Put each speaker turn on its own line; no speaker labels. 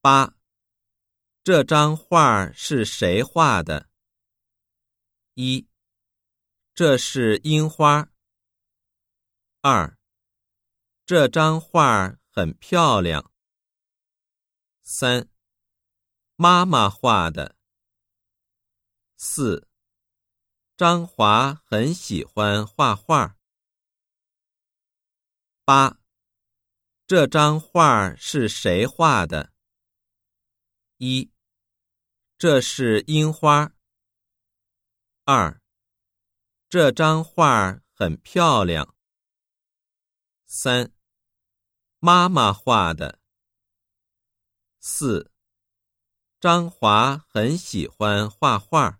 八，这张画是谁画的？一，这是樱花。二，这张画很漂亮。三，妈妈画的。四，张华很喜欢画画。八，这张画是谁画的？一，这是樱花。二，这张画很漂亮。三，妈妈画的。四，张华很喜欢画画。